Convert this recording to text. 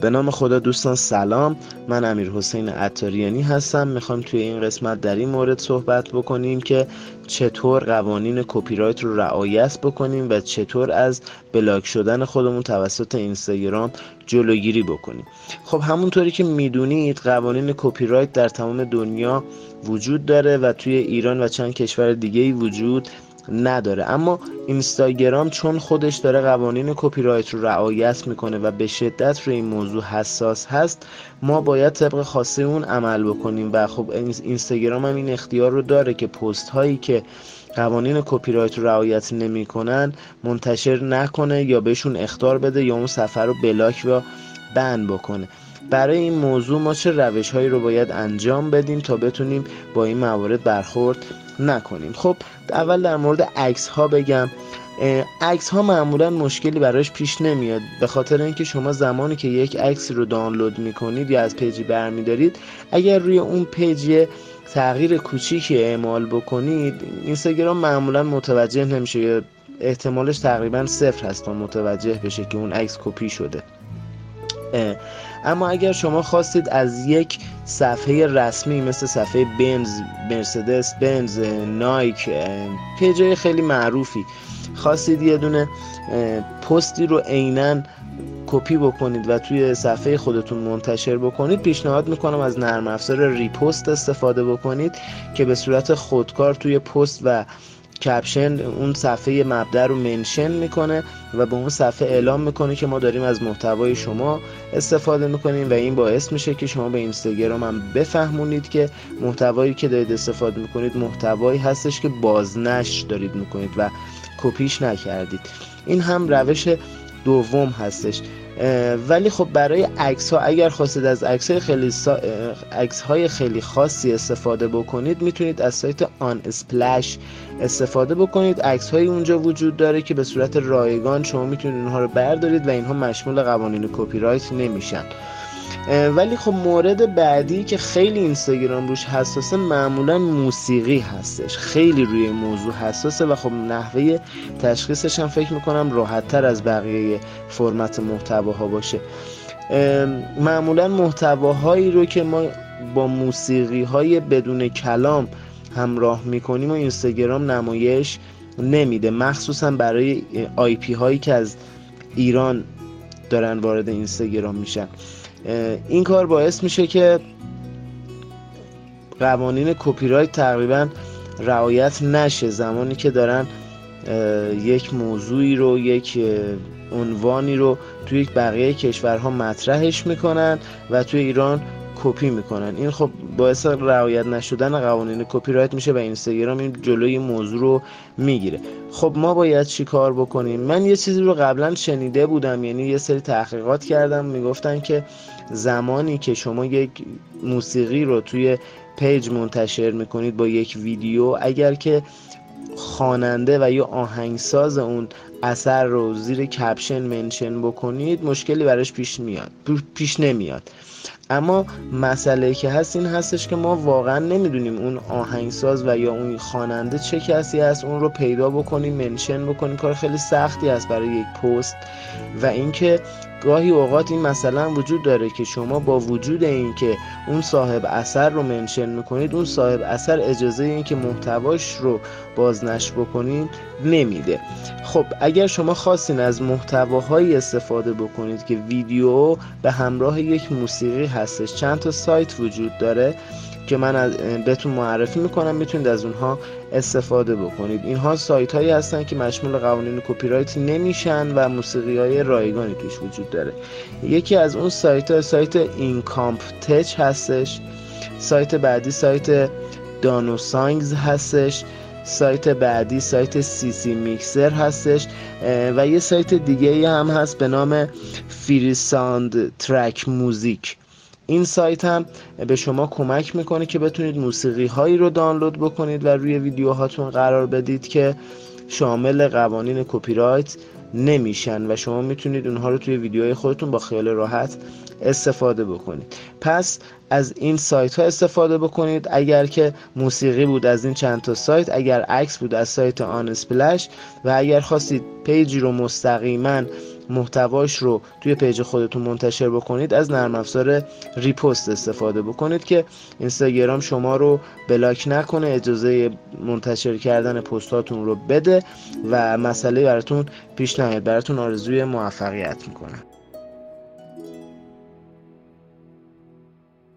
به نام خدا دوستان سلام. من امیر حسین عطاریانی هستم. می‌خوام توی این قسمت در این مورد صحبت بکنیم که چطور قوانین کپی رایت رو رعایت بکنیم و چطور از block شدن خودمون توسط اینستاگرام جلوگیری بکنیم. خب همونطوری که می‌دونید قوانین کپی رایت در تمام دنیا وجود داره و توی ایران و چند کشور دیگه وجود نداره. اما اینستاگرام چون خودش داره قوانین کپی رایت رو رعایت می‌کنه و به شدت روی این موضوع حساس هست ما باید طبق خواسته اون عمل بکنیم. و خب اینستاگرام هم این اختیار رو داره که پست هایی که قوانین کپی رایت رو رعایت نمی‌کنن منتشر نکنه یا بهشون اخطار بده یا اون صفحه رو block و ban بکنه. برای این موضوع ما چه روش هایی رو باید انجام بدیم تا بتونیم با این موارد برخورد نکنیم. خب اول در مورد عکس ها بگم. عکس ها معمولا مشکلی براش پیش نمیاد. به خاطر اینکه شما زمانی که یک عکس رو دانلود می‌کنید یا از page ی برمیدارید اگر روی اون page تغییر کوچیکی اعمال بکنید اینستاگرام معمولا متوجه نمیشه. احتمالش تقریبا صفر هست تا متوجه بشه که اون عکس کپی شده. اما اگر شما خواستید از یک صفحه رسمی مثل صفحه بنز مرسدس بنز نایک پیجای خیلی معروفی خواستید یه دونه پستی رو عینا کپی بکنید و توی صفحه خودتون منتشر بکنید پیشنهاد می‌کنم از نرم افزار ریپوست استفاده بکنید که به صورت خودکار توی پست و کپشن اون صفحه مبدع رو منشن می‌کنه و به اون صفحه اعلام می‌کنه که ما داریم از محتوای شما استفاده می‌کنیم و این باعث میشه که شما به اینستاگرام هم بفهمونید که محتوایی که دارید استفاده می‌کنید محتوایی هستش که بازنشر دارید می‌کنید و کپیش نکردید. این هم روش دوم هستش. ولی خب برای عکس ها اگر خواستید از عکس های خیلی سا... عکس های خیلی خاصی استفاده بکنید می‌تونید از سایت آن اسپلش استفاده بکنید. عکس های اونجا وجود داره که به صورت رایگان شما می‌تونید اونها رو بردارید و اینها مشمول قوانین کپی رایت نمیشن. ولی خب مورد بعدی که خیلی اینستاگرام روش حساسه معمولا موسیقی هستش. خیلی روی موضوع حساسه و خب نحوه تشخیصش هم فکر می‌کنم راحت تر از بقیه فرمت محتواها باشه. معمولا محتواهایی رو که ما با موسیقی های بدون کلام همراه می‌کنیم و اینستاگرام نمایش نمیده. مخصوصا برای IP هایی که از ایران دارن وارد اینستاگرام میشن. این کار باعث میشه که قوانین کپی رایت تقریبا رعایت نشه. زمانی که دارن یک موضوعی رو یک عنوانی رو توی بقیه کشورها مطرحش می‌کنن و توی ایران کپی می‌کنن. این خب باعث رعایت نشدن قوانین کپی رایت میشه و اینستاگرام این جلوی موضوع رو می‌گیره. خب ما باید چی کار بکنیم؟ من یه چیزی رو قبلا شنیده بودم یعنی یه سری تحقیقات کردم. می‌گفتن که زمانی که شما یک موسیقی رو توی page منتشر می‌کنید با یک ویدیو اگر که خواننده و یا آهنگساز اون اثر رو زیر caption mention بکنید مشکلی براش پیش میاد پیش نمیاد. اما مسئله که هست این هستش که ما واقعا نمی‌دونیم اون آهنگساز و یا اون خواننده چه کسی هست اون رو پیدا بکنیم mention بکنیم. کار خیلی سختی است برای یک پست. و اینکه گاهی اوقات این مثلا وجود داره که شما با وجود اینکه اون صاحب اثر رو منشن می‌کنید اون صاحب اثر اجازه این که محتواش رو بازنش بکنید نمیده. خب اگر شما خواستین از محتواهایی استفاده بکنید که ویدیو به همراه یک موسیقی هستش چند تا سایت وجود داره؟ که من بهتون معرفی می‌کنم می‌تونید از اونها استفاده بکنید. اینها سایت هایی هستن که مشمول قوانین کپی رایت نمیشن و موسیقی های رایگانی توش وجود داره. یکی از اون سایت ها سایت Incompetech هستش. سایت بعدی سایت DanoSongs هستش. سایت بعدی سایت ccMixter هستش. و یه سایت دیگه هم هست به نام Free Soundtrack Music این سایت هم به شما کمک می‌کنه که بتونید موسیقی هایی رو دانلود بکنید و روی ویدیوهاتون قرار بدید که شامل قوانین کپی رایت نمیشن و شما می‌تونید اونها رو توی ویدیوهای خودتون با خیال راحت استفاده بکنید. پس از این سایت ها استفاده بکنید. اگر که موسیقی بود از این چند تا سایت اگر عکس بود از سایت Unsplash و اگر خواستید page ی رو مستقیما محتواش رو توی page خودتون منتشر بکنید از نرم افزار Repost استفاده بکنید که اینستاگرام شما رو block نکنه اجازه منتشر کردن پستاتون رو بده و مسئله براتون پیش نیاد براتون آرزوی موفقیت می‌کنم